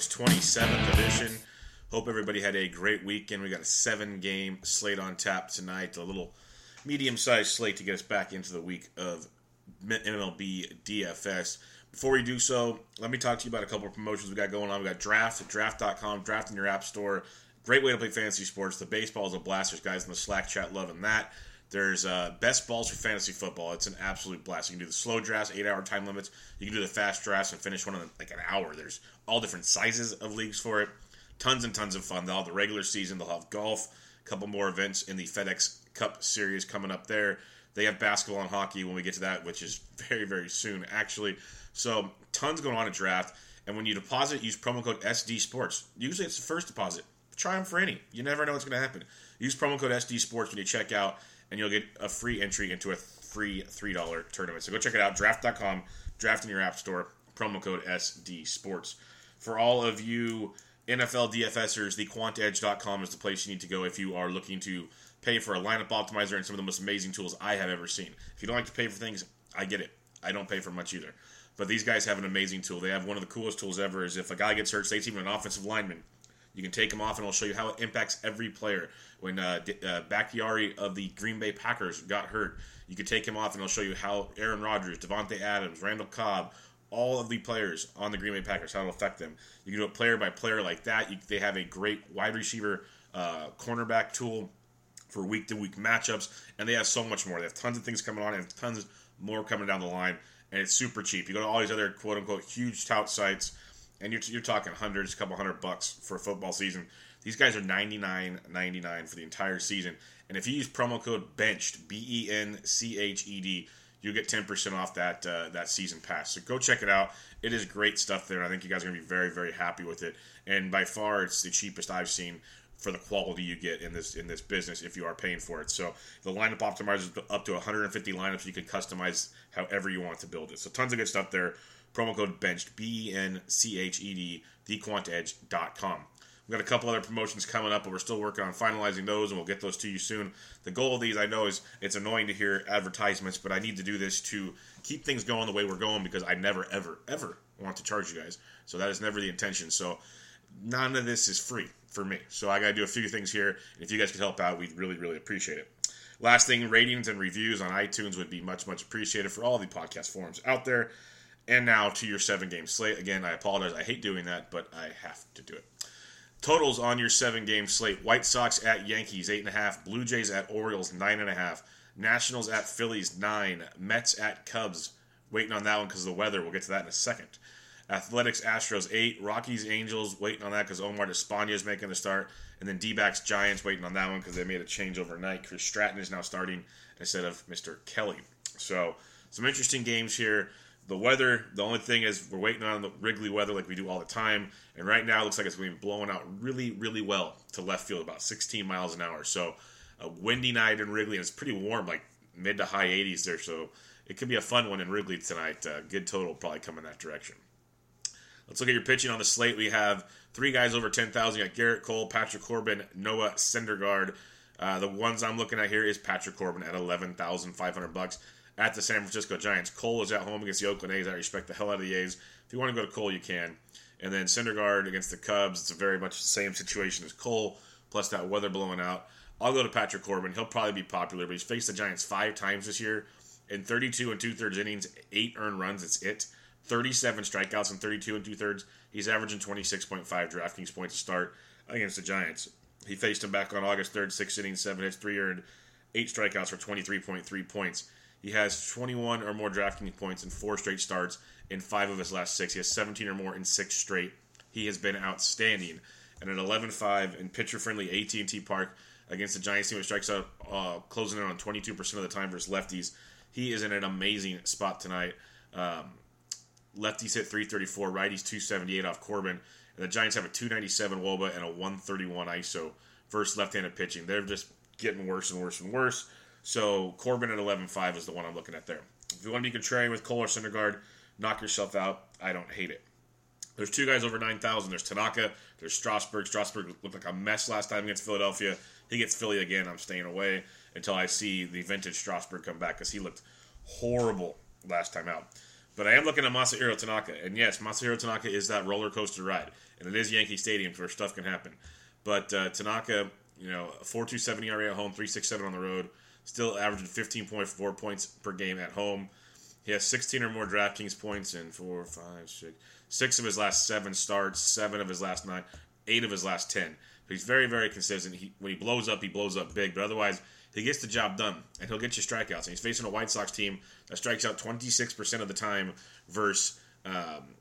August 27th edition. Hope everybody had a great weekend. We got a seven game slate on tap tonight, a little medium sized slate to get us back into the week of MLB DFS. Before we do so, let me talk to you about a couple of promotions we got going on. We got Draft at draft.com, draft in your app store. Great way to play fantasy sports. The baseball is a blast. There's guys in the Slack chat loving that. There's uh, best balls for fantasy football. It's an absolute blast. You can do the slow drafts, eight hour time limits. You can do the fast drafts and finish one in like an hour. There's all different sizes of leagues for it. Tons and tons of fun. They'll have the regular season. They'll have golf. A couple more events in the FedEx Cup Series coming up there. They have basketball and hockey when we get to that, which is very, very soon, actually. So, tons going on at draft. And when you deposit, use promo code SD Sports. Usually it's the first deposit. Try them for any. You never know what's going to happen. Use promo code SD Sports when you check out, and you'll get a free entry into a free $3 tournament. So go check it out. Draft.com, draft in your app store, promo code SD Sports. For all of you NFL DFSers, the quantedge.com is the place you need to go if you are looking to pay for a lineup optimizer and some of the most amazing tools I have ever seen. If you don't like to pay for things, I get it. I don't pay for much either. But these guys have an amazing tool. They have one of the coolest tools ever. Is if a guy gets hurt, say it's even an offensive lineman, you can take him off, and I'll show you how it impacts every player. When uh, D- uh, Bakhtiari of the Green Bay Packers got hurt, you could take him off, and I'll show you how Aaron Rodgers, Davante Adams, Randall Cobb, all of the players on the Green Bay Packers, how it'll affect them. You can do it player by player like that. You, they have a great wide receiver, uh, cornerback tool for week to week matchups, and they have so much more. They have tons of things coming on, and tons more coming down the line, and it's super cheap. You go to all these other quote unquote huge tout sites, and you're, you're talking hundreds, a couple hundred bucks for a football season. These guys are ninety nine ninety nine for the entire season, and if you use promo code BENCHED B E N C H E D, you get ten percent off that uh, that season pass. So go check it out. It is great stuff there. I think you guys are gonna be very very happy with it, and by far it's the cheapest I've seen for the quality you get in this in this business if you are paying for it. So the lineup optimizer is up to 150 lineups. You can customize however you want to build it. So tons of good stuff there. Promo code benched B E N C H E D thequantedge.com. We've got a couple other promotions coming up, but we're still working on finalizing those, and we'll get those to you soon. The goal of these, I know, is it's annoying to hear advertisements, but I need to do this to keep things going the way we're going because I never, ever, ever want to charge you guys. So that is never the intention. So none of this is free for me. So I got to do a few things here. And if you guys could help out, we'd really, really appreciate it. Last thing, ratings and reviews on iTunes would be much, much appreciated for all the podcast forums out there. And now to your seven game slate. Again, I apologize. I hate doing that, but I have to do it. Totals on your seven game slate White Sox at Yankees, 8.5. Blue Jays at Orioles, 9.5. Nationals at Phillies, 9. Mets at Cubs. Waiting on that one because of the weather. We'll get to that in a second. Athletics Astros, 8. Rockies Angels, waiting on that because Omar Despaigne is making the start. And then D backs Giants, waiting on that one because they made a change overnight. Chris Stratton is now starting instead of Mr. Kelly. So, some interesting games here. The weather, the only thing is we're waiting on the Wrigley weather like we do all the time. And right now it looks like it's going to be blowing out really, really well to left field, about 16 miles an hour. So a windy night in Wrigley, and it's pretty warm, like mid to high 80s there. So it could be a fun one in Wrigley tonight. Uh, good total probably coming that direction. Let's look at your pitching on the slate. We have three guys over 10,000. You got Gerrit Cole, Patrick Corbin, Noah Syndergaard. Uh, the ones I'm looking at here is Patrick Corbin at 11,500 bucks at the San Francisco Giants. Cole is at home against the Oakland A's. I respect the hell out of the A's. If you want to go to Cole, you can. And then Syndergaard against the Cubs. It's a very much the same situation as Cole, plus that weather blowing out. I'll go to Patrick Corbin. He'll probably be popular, but he's faced the Giants five times this year. In 32 and two thirds innings, eight earned runs. It's it. 37 strikeouts in 32 and two thirds. He's averaging 26.5 DraftKings points to start against the Giants. He faced him back on August 3rd, six innings, seven hits, three earned, eight strikeouts for 23.3 points. He has 21 or more DraftKings points in four straight starts in five of his last six. He has 17 or more in six straight. He has been outstanding. And at 11-5 in pitcher-friendly AT&T Park against the Giants team, which strikes out uh, closing in on 22% of the time versus lefties, he is in an amazing spot tonight. Um, lefties hit 334, righties 278 off Corbin, and the Giants have a 297 WOBA and a 131 ISO versus left-handed pitching. They're just getting worse and worse and worse. So Corbin at 11.5 is the one I'm looking at there. If you want to be contrarian with Cole or Syndergaard, knock yourself out. I don't hate it. There's two guys over 9,000. There's Tanaka. There's Strasburg. Strasburg looked like a mess last time against Philadelphia. He gets Philly again. I'm staying away until I see the vintage Strasburg come back because he looked horrible last time out. But I am looking at Masahiro Tanaka. And yes, Masahiro Tanaka is that roller coaster ride. And it is Yankee Stadium where stuff can happen. But uh, Tanaka, you know, 4.27 ERA at home, 3.67 on the road, still averaging 15.4 points per game at home. He has 16 or more DraftKings points in four, five, six, six of his last seven starts, seven of his last nine, eight of his last ten. he's very, very consistent. He, when he blows up, he blows up big. But otherwise, he gets the job done, and he'll get you strikeouts. And he's facing a White Sox team that strikes out 26% of the time versus um,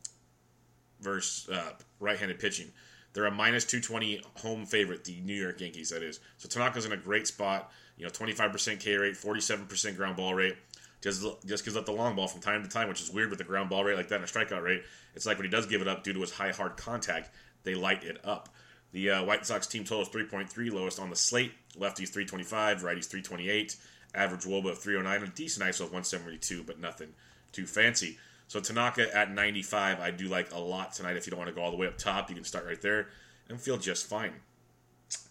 versus uh, right-handed pitching. They're a minus 220 home favorite, the New York Yankees, that is. So Tanaka's in a great spot. You know, 25% K rate, 47% ground ball rate. Just just gives up the long ball from time to time, which is weird with the ground ball rate like that and a strikeout rate. It's like when he does give it up due to his high hard contact, they light it up. The uh, White Sox team total is 3.3, lowest on the slate. Lefties 325, righties 328, average WOBA of 309, a decent ISO of 172, but nothing too fancy. So Tanaka at 95, I do like a lot tonight. If you don't want to go all the way up top, you can start right there and feel just fine.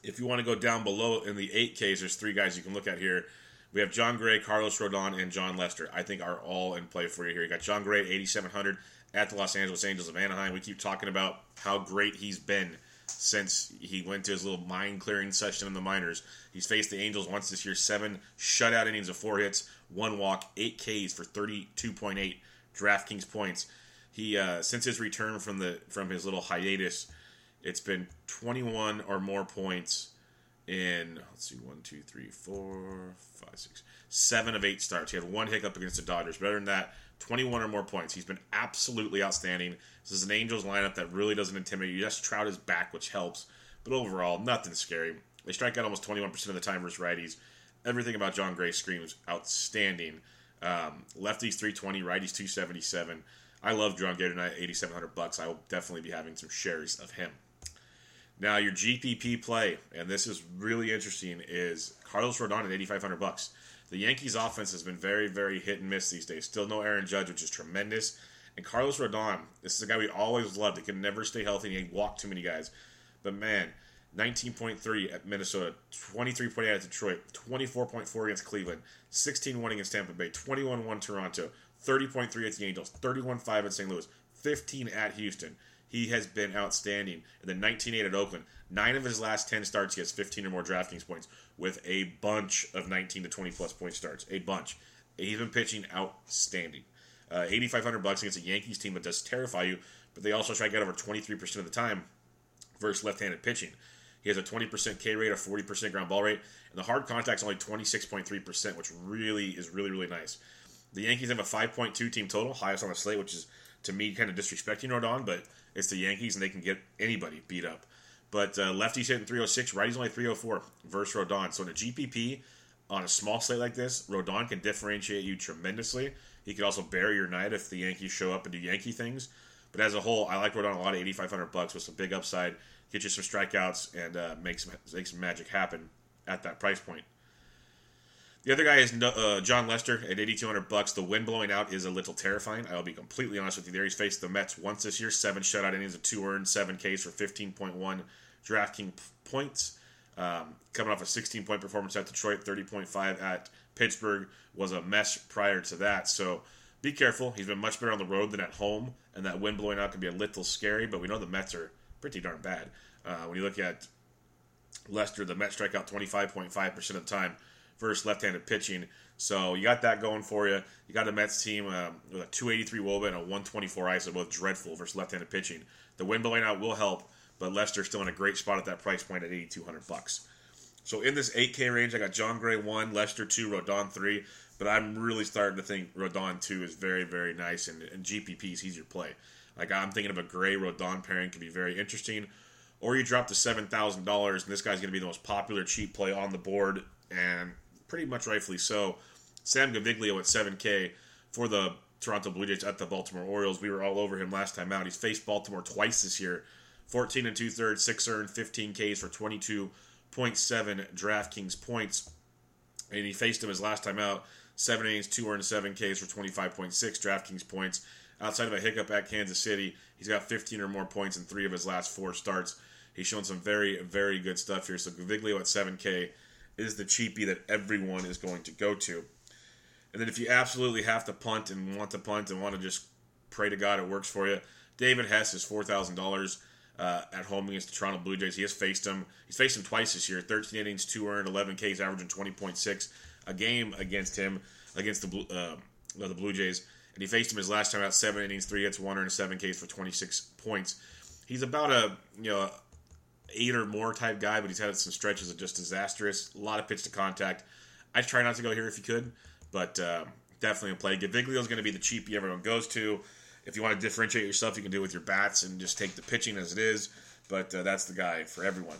If you want to go down below in the 8Ks, there's three guys you can look at here. We have Jon Gray, Carlos Rodon, and Jon Lester. I think are all in play for you here. You got Jon Gray, 8,700 at the Los Angeles Angels of Anaheim. We keep talking about how great he's been since he went to his little mind clearing session in the minors. He's faced the Angels once this year, seven shutout innings of four hits, one walk, eight Ks for 32.8 DraftKings points. He uh, since his return from the from his little hiatus, it's been 21 or more points in let's see, one, two, three, four, five, six, seven of eight starts. He had one hiccup against the Dodgers. Better than that, 21 or more points. He's been absolutely outstanding. This is an Angels lineup that really doesn't intimidate you. Yes, Trout is back, which helps, but overall, nothing scary. They strike out almost 21% of the time versus righties. Everything about Jon Gray screams outstanding. Um, lefties 320, righties 277. I love Jon Gray tonight, 8,700 bucks. I will definitely be having some shares of him. Now your GPP play, and this is really interesting, is Carlos Rodon at 8,500 bucks. The Yankees' offense has been very, very hit and miss these days. Still no Aaron Judge, which is tremendous. And Carlos Rodon, this is a guy we always loved. He can never stay healthy. He walked too many guys. But man, 19.3 at Minnesota, 23.8 at Detroit, 24.4 against Cleveland, 16-1 against Tampa Bay, 21-1 Toronto, 30.3 at the Angels, 31-5 at St. Louis, 15 at Houston. He has been outstanding. And then 19-8 at Oakland. Nine of his last 10 starts, he has 15 or more DraftKings points with a bunch of 19 to 20 plus point starts. A bunch. He's been pitching outstanding. Uh, 8,500 bucks against a Yankees team that does terrify you, but they also strike out over 23% of the time versus left-handed pitching. He has a 20% K rate, a 40% ground ball rate, and the hard contact is only 26.3%, which really is really really nice. The Yankees have a 5.2 team total, highest on the slate, which is to me kind of disrespecting Rodon, but it's the Yankees and they can get anybody beat up. But uh, lefties hitting 306, righties only 304 versus Rodon. So in a GPP on a small slate like this, Rodon can differentiate you tremendously. He could also bury your night if the Yankees show up and do Yankee things. But as a whole, I like Rodon a lot. 8,500 bucks with some big upside, get you some strikeouts and uh, make some make some magic happen at that price point. The other guy is uh, Jon Lester at 8,200 bucks. The wind blowing out is a little terrifying. I'll be completely honest with you. There, he's faced the Mets once this year, seven shutout innings, a two earned, seven Ks for 15.1 DraftKings points. Um, coming off a 16 point performance at Detroit, 30.5 at Pittsburgh was a mess prior to that. So be careful. He's been much better on the road than at home, and that wind blowing out can be a little scary. But we know the Mets are pretty darn bad. Uh, when you look at Lester, the Mets strike out 25.5% of the time versus left-handed pitching. So you got that going for you. You got a Mets team um, with a 283 WOBA and a 124 ISO, both dreadful versus left-handed pitching. The wind blowing out will help, but Lester's still in a great spot at that price point at 8,200 bucks. So in this 8K range, I got Jon Gray one, Lester two, Rodon three, but I'm really starting to think Rodon two is very, very nice, and, and GPPs he's your play. Like I'm thinking of a Gray Rodon pairing could be very interesting. Or you drop to seven thousand dollars, and this guy's going to be the most popular cheap play on the board, and pretty much rightfully so. Sam Gaviglio at 7K for the Toronto Blue Jays at the Baltimore Orioles. We were all over him last time out. He's faced Baltimore twice this year 14 and two thirds, six earned, 15 Ks for 22.7 DraftKings points. And he faced him his last time out, seven innings, two earned, seven Ks for 25.6 DraftKings points. Outside of a hiccup at Kansas City, he's got 15 or more points in three of his last four starts. He's shown some very, very good stuff here. So Gaviglio at 7K is the cheapie that everyone is going to go to. And then if you absolutely have to punt and want to punt and want to just pray to God it works for you, David Hess is four thousand uh, at home against the Toronto Blue Jays. He has faced him. He's faced him twice this year. Thirteen innings, two earned, eleven Ks, averaging twenty point six a game against him against the Blue, uh, the Blue Jays. And he faced him his last time out, seven innings, three hits, one earned, seven Ks for twenty six points. He's about a you know eight or more type guy, but he's had some stretches of just disastrous. A lot of pitch to contact. I try not to go here if you could, but uh, definitely a play. Gaviglio is going to be the cheapie everyone goes to. If you want to differentiate yourself, you can do it with your bats and just take the pitching as it is. But uh, that's the guy for everyone.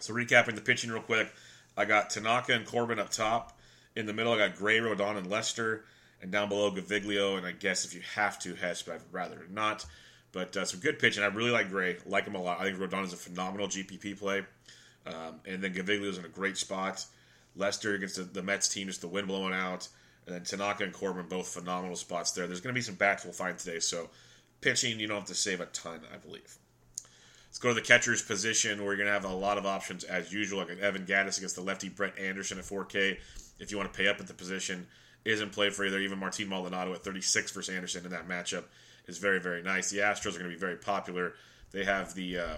So recapping the pitching real quick, I got Tanaka and Corbin up top. In the middle, I got Gray, Rodon, and Lester. And down below, Gaviglio. And I guess if you have to, Hess, but I'd rather not. But uh, some good pitching. I really like Gray. Like him a lot. I think Rodon is a phenomenal GPP play. Um, and then Gaviglio Gaviglio's in a great spot. Lester against the, the, Mets team, just the wind blowing out. And then Tanaka and Corbin, both phenomenal spots there. There's going to be some bats we'll find today. So pitching, you don't have to save a ton, I believe. Let's go to the catcher's position where you're going to have a lot of options as usual, like Evan Gattis against the lefty Brett Anderson at 4K. If you want to pay up at the position, isn't play for either. Even Martin Maldonado at 36 versus Anderson in that matchup is very, very nice. The Astros are going to be very popular. They have the uh,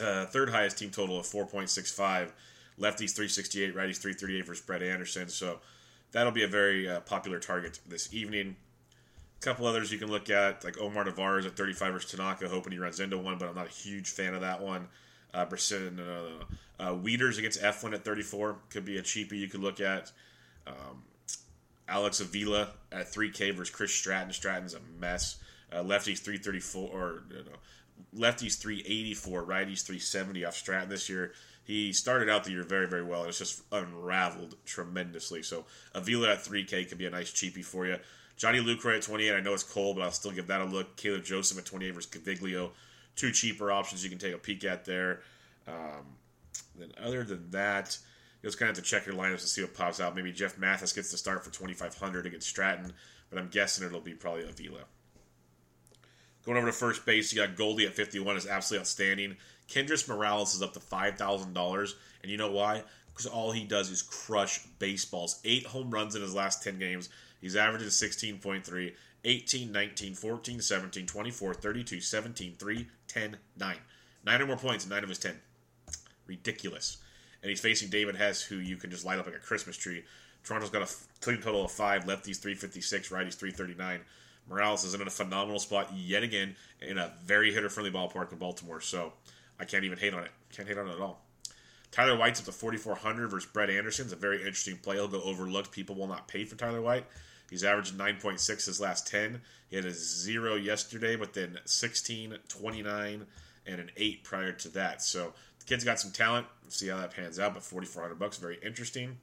uh, third highest team total of 4.65. Lefties 368, righties 338 versus Brett Anderson. So that'll be a very uh, popular target this evening. A couple others you can look at, like Omar Narvaez at 35 versus Tanaka, hoping he runs into one, but I'm not a huge fan of that one. Uh, Brisson. Uh, Wieters against Eflin at 34 could be a cheapie you could look at. Um, Alex Avila at 3K versus Chris Stratton. Stratton's a mess. Uh, lefties 334 or lefties 384, righties 370 off Stratton this year. He started out the year very, very well. It's just unraveled tremendously. So Avila at 3K could be a nice cheapie for you. Johnny Lucroy at 28. I know it's cold, but I'll still give that a look. Caleb Joseph at 28 versus Gaviglio. Two cheaper options you can take a peek at there. Um, then other than that, you just kind of have to check your lineups to see what pops out. Maybe Jeff Mathis gets to start for 2,500 against Stratton, but I'm guessing it'll be probably Avila. Going over to first base, you got Goldie at 51 is absolutely outstanding. Kendrys Morales is up to $5,000, and you know why? Because all he does is crush baseballs. Eight home runs in his last 10 games. He's averaging 16.3, 18, 19, 14, 17, 24, 32, 17, 3, 10, 9. Nine or more points in nine of his 10. Ridiculous and he's facing David Hess, who you can just light up like a Christmas tree. Toronto's got a total of five, lefties 356, righties 339. Morales is in a phenomenal spot yet again in a very hitter friendly ballpark in Baltimore, so I can't even hate on it. Can't hate on it at all. Tyler White's up to 4,400 versus Brett Anderson. It's a very interesting play. He'll go overlooked. People will not pay for Tyler White. He's averaging 9.6 his last 10. He had a zero yesterday, but then 16, 29, and an 8 prior to that. So the kid's got some talent. We'll see how that pans out. But 4,400 bucks, very interesting.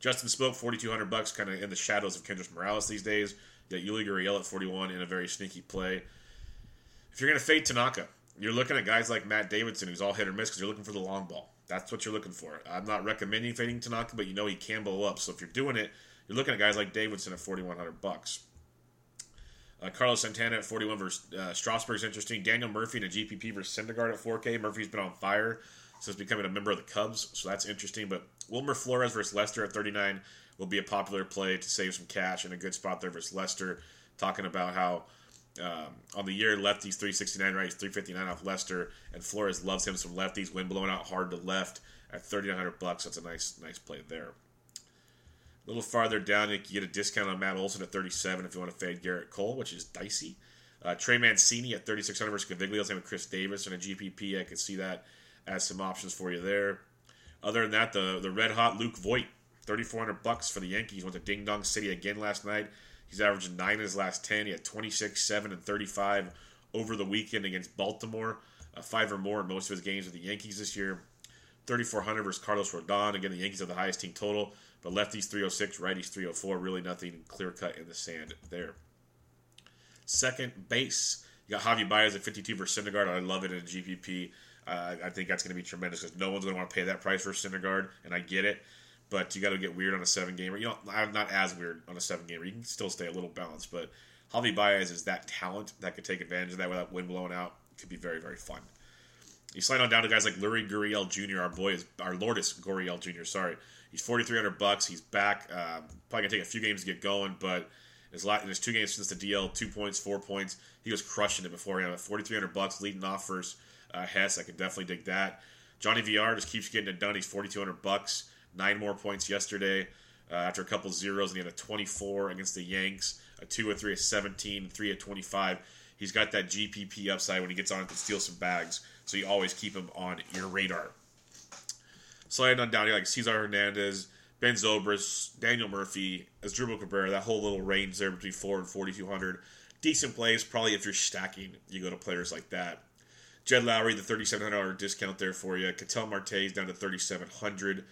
Justin Smoak, 4,200 bucks, kind of in the shadows of Kendrys Morales these days. Got Yuli Gurriel at 41 in a very sneaky play. If you're going to fade Tanaka, you're looking at guys like Matt Davidson, who's all hit or miss because you're looking for the long ball. That's what you're looking for. I'm not recommending fading Tanaka, but you know he can blow up. So if you're doing it, you're looking at guys like Davidson at 4,100 bucks. Uh, Carlos Santana at 41 versus uh, Strasburg's interesting. Daniel Murphy in a GPP versus Syndergaard at 4K. Murphy's been on fire since becoming a member of the Cubs, so that's interesting. But Wilmer Flores versus Lester at 39 will be a popular play to save some cash and a good spot there versus Lester. Talking about how um, on the year lefties 369 right, 359 off Lester, and Flores loves him some lefties. Wind blowing out hard to left at 3,900 bucks. That's a nice nice play there. A little farther down, you can get a discount on Matt Olson at 37 if you want to fade Gerrit Cole, which is dicey. Uh, Trey Mancini at 3,600 versus Gaviglio, same with Chris Davis and a GPP. I can see that as some options for you there. Other than that, the the red hot Luke Voit, 3,400 bucks for the Yankees. Went to Ding Dong City again last night. He's averaging nine in his last 10. He had 26, 7, and 35 over the weekend against Baltimore. Uh, five or more in most of his games with the Yankees this year. 3,400 versus Carlos Rodon. Again, the Yankees have the highest team total, but lefties 306, righties 304. Really nothing clear cut in the sand there. Second base, you got Javi Baez at 52 for Syndergaard. I love it in a GPP. Uh, I think that's going to be tremendous because no one's going to want to pay that price for Syndergaard, and I get it. But you got to get weird on a seven gamer. You know, I'm not as weird on a seven gamer. You can still stay a little balanced, but Javi Baez is that talent that could take advantage of that without wind blowing out. It could be very, very fun. You slide on down to guys like Lurie Gurriel Jr. Our boy is our Lourdes Gurriel Jr. Sorry, he's 4,300 bucks. He's back. Uh, probably gonna take a few games to get going, but his, his two games since the DL, two points, four points. He was crushing it before beforehand at 4,300 bucks, leading off first. Uh, Hess, I could definitely dig that. Johnny VR just keeps getting it done. He's 4,200 bucks, nine more points yesterday. Uh, after a couple zeros, and he had a 24 against the Yanks, a two, a three, a 17, three, a 25. He's got that GPP upside when he gets on it to steal some bags, so you always keep him on your radar. Sliding on down here like Cesar Hernandez, Ben Zobrist, Daniel Murphy, as Asdrubal Cabrera, that whole little range there between 4 and 4,200. Decent plays, probably if you're stacking, you go to players like that. Jed Lowrie, the $3,700 discount there for you. Ketel Marte's down to 3700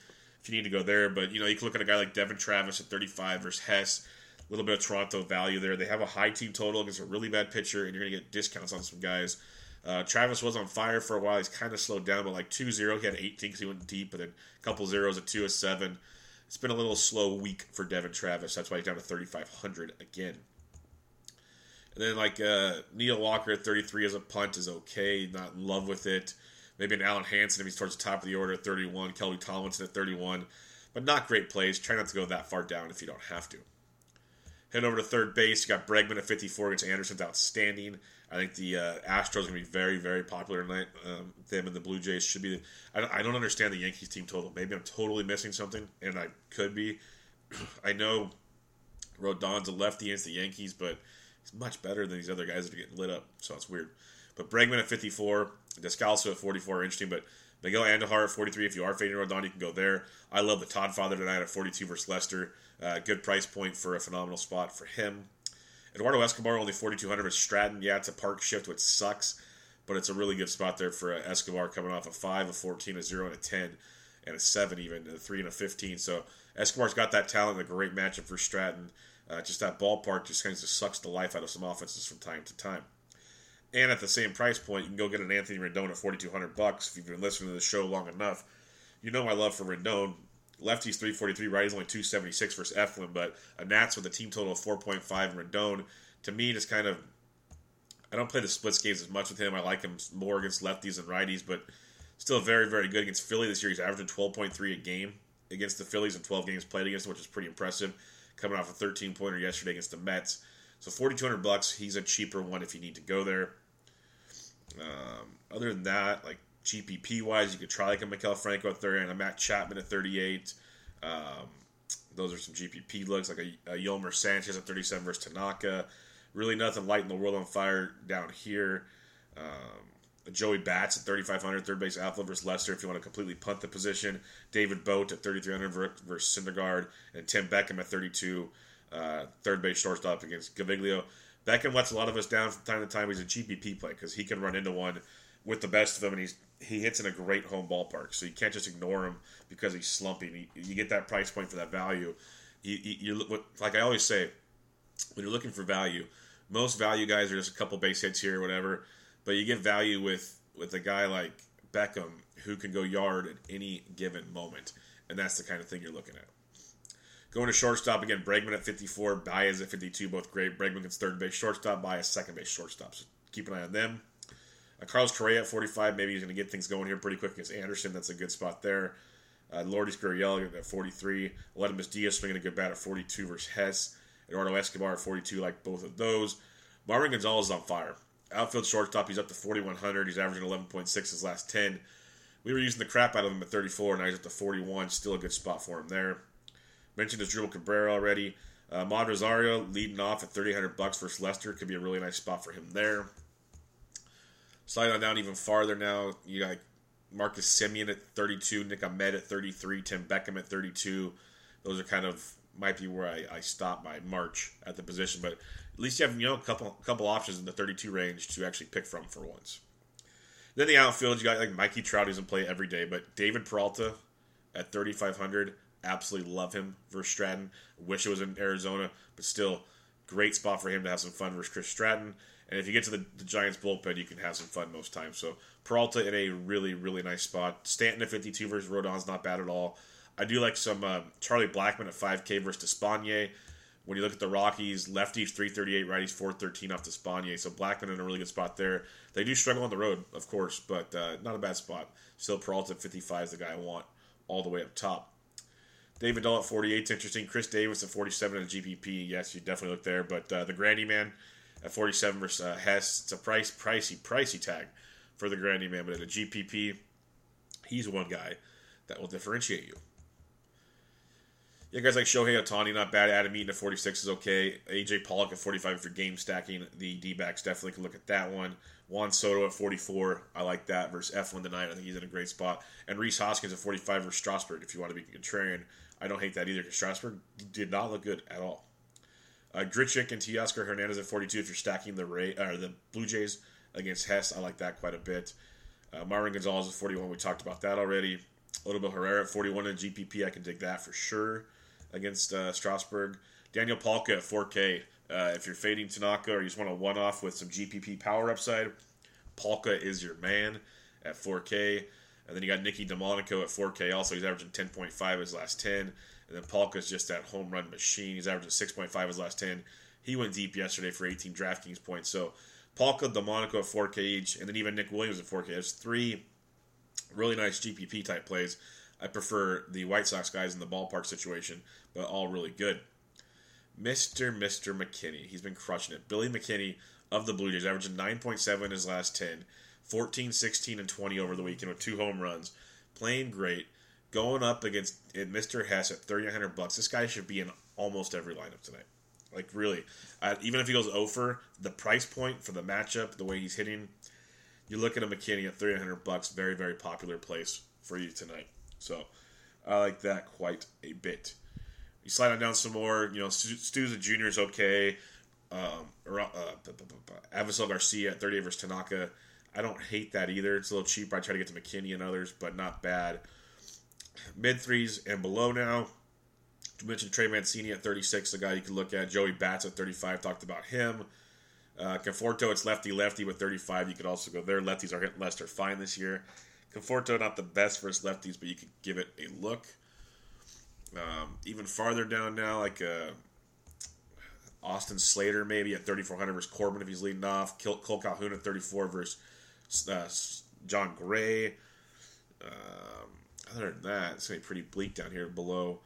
if you need to go there. But, you know, you can look at a guy like Devon Travis at 35 versus Hess. A little bit of Toronto value there. They have a high team total against a really bad pitcher, and you're going to get discounts on some guys. Uh, Travis was on fire for a while. He's kind of slowed down, but like 2 0, he had 18 because he went deep, and then a couple zeros, at 2 a 7. It's been a little slow week for Devon Travis. That's why he's down to 3,500 again. And then like uh, Neil Walker at 33 as a punt is okay. Not in love with it. Maybe an Alen Hanson if he's towards the top of the order at 31. Kelby Tomlinson at 31. But not great plays. Try not to go that far down if you don't have to. Head over to third base. You got Bregman at 54 against Anderson's outstanding. I think the uh, Astros are going to be very, very popular tonight. Um, them and the Blue Jays should be. I, don't, I don't understand the Yankees team total. Maybe I'm totally missing something, and I could be. I know Rodon's a lefty against the Yankees, but he's much better than these other guys that are getting lit up. So it's weird. But Bregman at 54, Descalso at 44 are interesting. But Miguel Andujar at 43, if you are fading Rodon, you can go there. I love the Todd Father tonight at 42 versus Lester. Uh, good price point for a phenomenal spot for him. Eduardo Escobar only 4,200 versus Stratton. Yeah, it's a park shift, which sucks, but it's a really good spot there for uh, Escobar coming off a 5, a 14, a 0, and a 10, and a 7 even, a 3 and a 15. So Escobar's got that talent, a great matchup for Stratton. Uh, just that ballpark just kind of sucks the life out of some offenses from time to time. And at the same price point, you can go get an Anthony Rendon at 4200 bucks. If you've been listening to the show long enough, you know my love for Rendon. Lefty's 343, righty's only 276 versus Eflin, but a Nats with a team total of 4.5. Rendon, to me, just kind of. I don't play the splits games as much with him. I like him more against lefties and righties, but still very, very good against Philly this year. He's averaging 12.3 a game against the Phillies in 12 games played against which is pretty impressive. Coming off a 13 pointer yesterday against the Mets. So 4,200 bucks. He's a cheaper one if you need to go there. Um, other than that, like GPP wise, you could try like a Maikel Franco at 30 and a Matt Chapman at 38. Um, those are some GPP looks, like a, a Yolmer Sanchez at 37 versus Tanaka. Really nothing lighting the world on fire down here. Um, Joey Bats at 3,500, third base outfield versus Lester if you want to completely punt the position. David Bote at 3,300 versus Syndergaard. And Tim Beckham at 32, uh, third base shortstop against Gaviglio. Beckham lets a lot of us down from time to time. He's a GPP play because he can run into one with the best of them, and he's he hits in a great home ballpark. So you can't just ignore him because he's slumping. He, you get that price point for that value. You, you, you, like I always say, when you're looking for value, most value guys are just a couple base hits here or whatever. But you get value with with a guy like Beckham who can go yard at any given moment. And that's the kind of thing you're looking at. Going to shortstop again, Bregman at 54, Baez at 52, both great. Bregman gets third base shortstop, Baez second base shortstop. So keep an eye on them. Uh, Carlos Correa at 45, maybe he's going to get things going here pretty quick against Anderson. That's a good spot there. Uh, Lourdes Gurriel at 43. Aledmys Diaz swinging a good bat at 42 versus Hess. Eduardo Escobar at 42, like both of those. Marwin Gonzalez is on fire. Outfield shortstop, he's up to 4,100. He's averaging 11.6 his last 10. We were using the crap out of him at 34, now he's up to 41. Still a good spot for him there. Mentioned Asdrubal Cabrera already. Uh, Rosario leading off at 3,800 bucks versus Lester could be a really nice spot for him there. Sliding on down even farther now, you got Marcus Semien at 32, Nick Ahmed at 33, Tim Beckham at 32. Those are kind of might be where I, I stop by March at the position, but at least you have you know a couple couple options in the 32 range to actually pick from for once. Then the outfield, you got like Mikey Trout, who doesn't play every day, but David Peralta at 3,500, absolutely love him versus Stratton. Wish it was in Arizona, but still great spot for him to have some fun versus Chris Stratton. And if you get to the, the Giants bullpen, you can have some fun most times. So Peralta in a really, really nice spot. Stanton at 52 versus Rodon's not bad at all. I do like some uh, Charlie Blackmon at 5K versus Despaigne. When you look at the Rockies, lefties 338, righties 413 off Despaigne. So Blackman in a really good spot there. They do struggle on the road, of course, but uh, not a bad spot. Still, Peralta at 55 is the guy I want all the way up top. David Dahl at 48 is interesting. Chris Davis at 47 at a GPP. Yes, you definitely look there. But uh, the Grandy man at 47 versus uh, Hess. It's a price, pricey, pricey tag for the Grandy man. But at a GPP, he's one guy that will differentiate you. Yeah, guys like Shohei Ohtani, not bad. Adam Eaton at 46 is okay. AJ Pollock at 45 for game stacking. The D backs definitely can look at that one. Juan Soto at 44. I like that versus Eflin tonight. I think he's in a great spot. And Rhys Hoskins at 45 versus Strasburg if you want to be contrarian. I don't hate that either because Strasburg did not look good at all. Uh, Grichuk and Teoscar Hernandez at 42 if you're stacking the Ray, or the Blue Jays against Hess. I like that quite a bit. Uh, Marwin Gonzalez at 41. We talked about that already. Odubel Herrera at 41 in GPP. I can dig that for sure against uh, Strasburg. Daniel Palka at 4K. Uh, if you're fading Tanaka or you just want a one off with some GPP power upside, Palka is your man at 4K. And then you got Nicky Delmonico at 4K. Also, he's averaging 10.5 his last 10. And then Palka's just that home run machine. He's averaging 6.5 his last 10. He went deep yesterday for 18 DraftKings points. So Palka, DeMonico at 4K each, and then even Nick Williams at 4K. There's three really nice GPP type plays. I prefer the White Sox guys in the ballpark situation, but all really good. Mr. Mr. McKinney. He's been crushing it. Billy McKinney of the Blue Jays, averaging 9.7 in his last 10, 14, 16, and 20 over the weekend with two home runs. Playing great. Going up against Mr. Hess at 3,900 bucks. This guy should be in almost every lineup tonight. Like, really. Uh, even if he goes over, the price point for the matchup, the way he's hitting, you look at a McKinney at 3,900 bucks. Very, very popular place for you tonight. So I like that quite a bit. You slide on down some more. You know, Stu's a junior is okay. Um, uh, Avisail Garcia at 38 versus Tanaka. I don't hate that either. It's a little cheaper. I try to get to McKinney and others, but not bad. Mid threes and below now. You mentioned Trey Mancini at 36, the guy you can look at. Joey Bats at 35, talked about him. Uh, Conforto, it's lefty lefty with 35. You could also go there. Lefties are hitting Lester fine this year. Conforto, not the best versus lefties, but you could give it a look. Um, even farther down now, like uh, Austin Slater maybe at 3,400 versus Corbin if he's leading off. Cole Calhoun at 34 versus uh, Jon Gray. Um, other than that, it's going to be pretty bleak down here below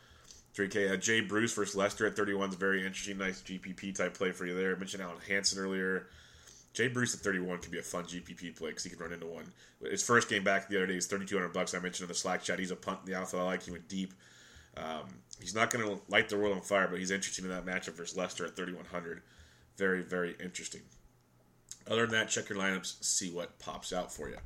3K. Uh, Jay Bruce versus Lester at 31 is very interesting. Nice GPP type play for you there. I mentioned Alen Hanson earlier. Jay Bruce at 31 could be a fun GPP play because he can run into one. His first game back the other day is 3,200 bucks. I mentioned in the Slack chat. He's a punt in the outfield. I like. He went deep. Um, he's not going to light the world on fire, but he's interesting in that matchup versus Lester at 3,100. Very, very interesting. Other than that, check your lineups, see what pops out for you.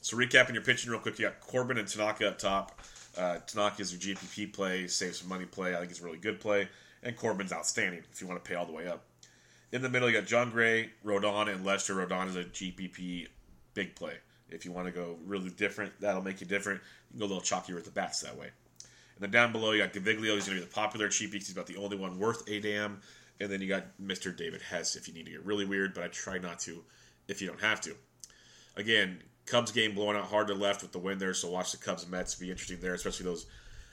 So, recapping your pitching real quick, you got Corbin and Tanaka up top. Uh, Tanaka is your GPP play, save some money play. I think it's a really good play. And Corbin's outstanding if you want to pay all the way up. In the middle, you got Jon Gray, Rodon, and Lester. Rodon is a GPP big play. If you want to go really different, that'll make you different. You can go a little chalkier with the bats that way. And then down below, you got Gaviglio. He's going to be the popular cheapie. He's about the only one worth a damn. And then you got Mr. David Hess if you need to get really weird, but I try not to if you don't have to. Again, Cubs game blowing out hard to left with the win there, so watch the Cubs Mets be interesting there, especially those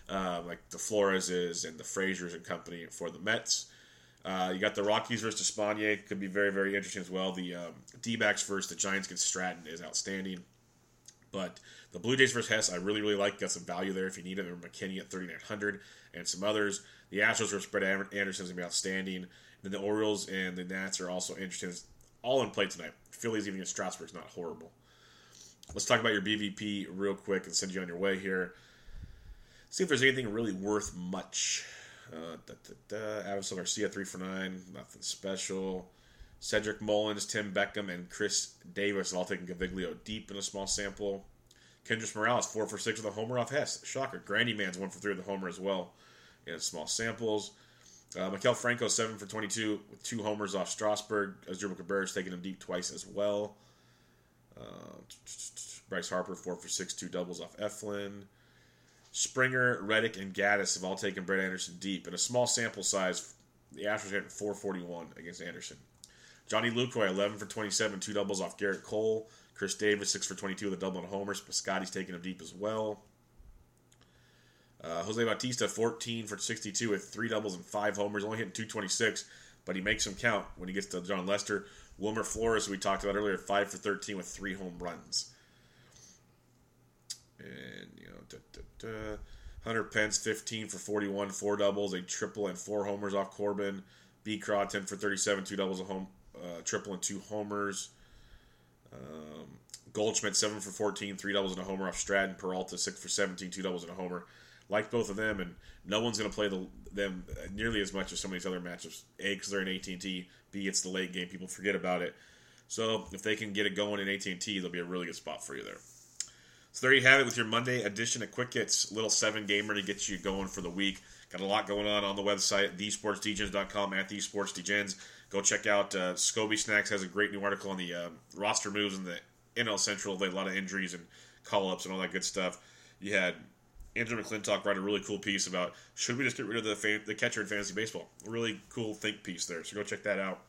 uh, like the Floreses and the Fraziers and company for the Mets. Uh, you got the Rockies versus Espana, could be very very interesting as well. The um, D-backs versus the Giants against Stratton is outstanding, but the Blue Jays versus Hess I really really like. Got some value there if you need it. Or McKinney at 3900 and some others. The Astros versus Brett Anderson is gonna be outstanding. And then the Orioles and the Nats are also interesting. It's all in play tonight. Phillies even against Strasburg is not horrible. Let's talk about your BVP real quick and send you on your way here. See if there's anything really worth much. Uh, da, Garcia, 3 for 9. Nothing special. Cedric Mullins, Tim Beckham, and Chris Davis all taking Gaviglio deep in a small sample. Kendrys Morales, 4 for 6 with a homer off Hess. Shocker. Grandy Man's 1 for 3 with a homer as well in small samples. Uh, Maikel Franco, 7 for 22 with two homers off Strasburg. Asdrubal Cabrera's taking him deep twice as well. Uh, Bryce Harper, 4 for 6, two doubles off Eflin. Springer, Reddick, and Gattis have all taken Brett Anderson deep. In a small sample size, the Astros hitting 441 against Anderson. Johnny Lucroy, 11 for 27, two doubles off Gerrit Cole. Chris Davis, 6 for 22 with a double and a homer. Piscotty's taking him deep as well. Uh, Jose Bautista, 14 for 62 with three doubles and five homers, only hitting 226, but he makes them count when he gets to Jon Lester. Wilmer Flores, we talked about earlier, 5 for 13 with three home runs. And, you know, da, da, da. Hunter Pence, 15 for 41, four doubles, a triple, and four homers off Corbin. B. Craw, 10 for 37, two doubles, a home, uh, triple, and two homers. Um, Goldschmidt, 7 for 14, three doubles, and a homer off Stratton. Peralta, 6 for 17, two doubles, and a homer. Like both of them, and no one's going to play the, them nearly as much as some of these other matchups. A, because they're in AT&T. B, it's the late game. People forget about it. So if they can get it going in AT&T, they'll be a really good spot for you there. So there you have it with your Monday edition of Quick Hits, little seven gamer to get you going for the week. Got a lot going on on the website, thesportsdegens.com at thesportsdegens. Go check out uh, Scoby Snacks has a great new article on the uh, roster moves in the NL Central. They had a lot of injuries and call ups and all that good stuff. You had Andrew McClintock write a really cool piece about should we just get rid of the fan, the catcher in fantasy baseball? Really cool think piece there. So go check that out.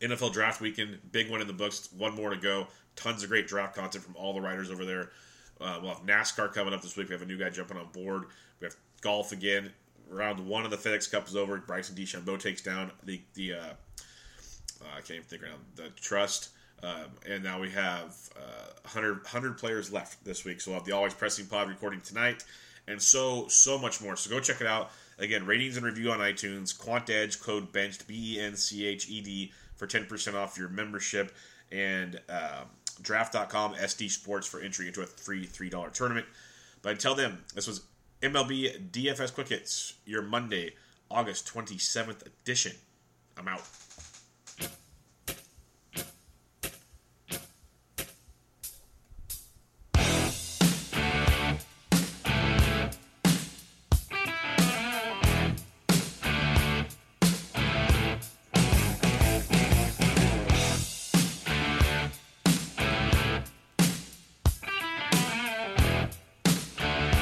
NFL draft weekend, big one in the books. One more to go. Tons of great draft content from all the writers over there. Uh, we'll have NASCAR coming up this week. We have a new guy jumping on board. We have golf again. Round one of the FedEx Cup is over. Bryson DeChambeau takes down the the uh, uh, I can't even think now the Trust. Um, and now we have uh, 100, 100 players left this week. So we'll have the Always Pressing Pod recording tonight, and so so much more. So go check it out. Again, ratings and review on iTunes. Quant Edge code benched B E N C H E D for ten percent off your membership, and um, Draft.com SD Sports for entry into a free three dollar tournament. But until then, this was MLB DFS Quick Hits, your Monday, August twenty seventh edition. I'm out.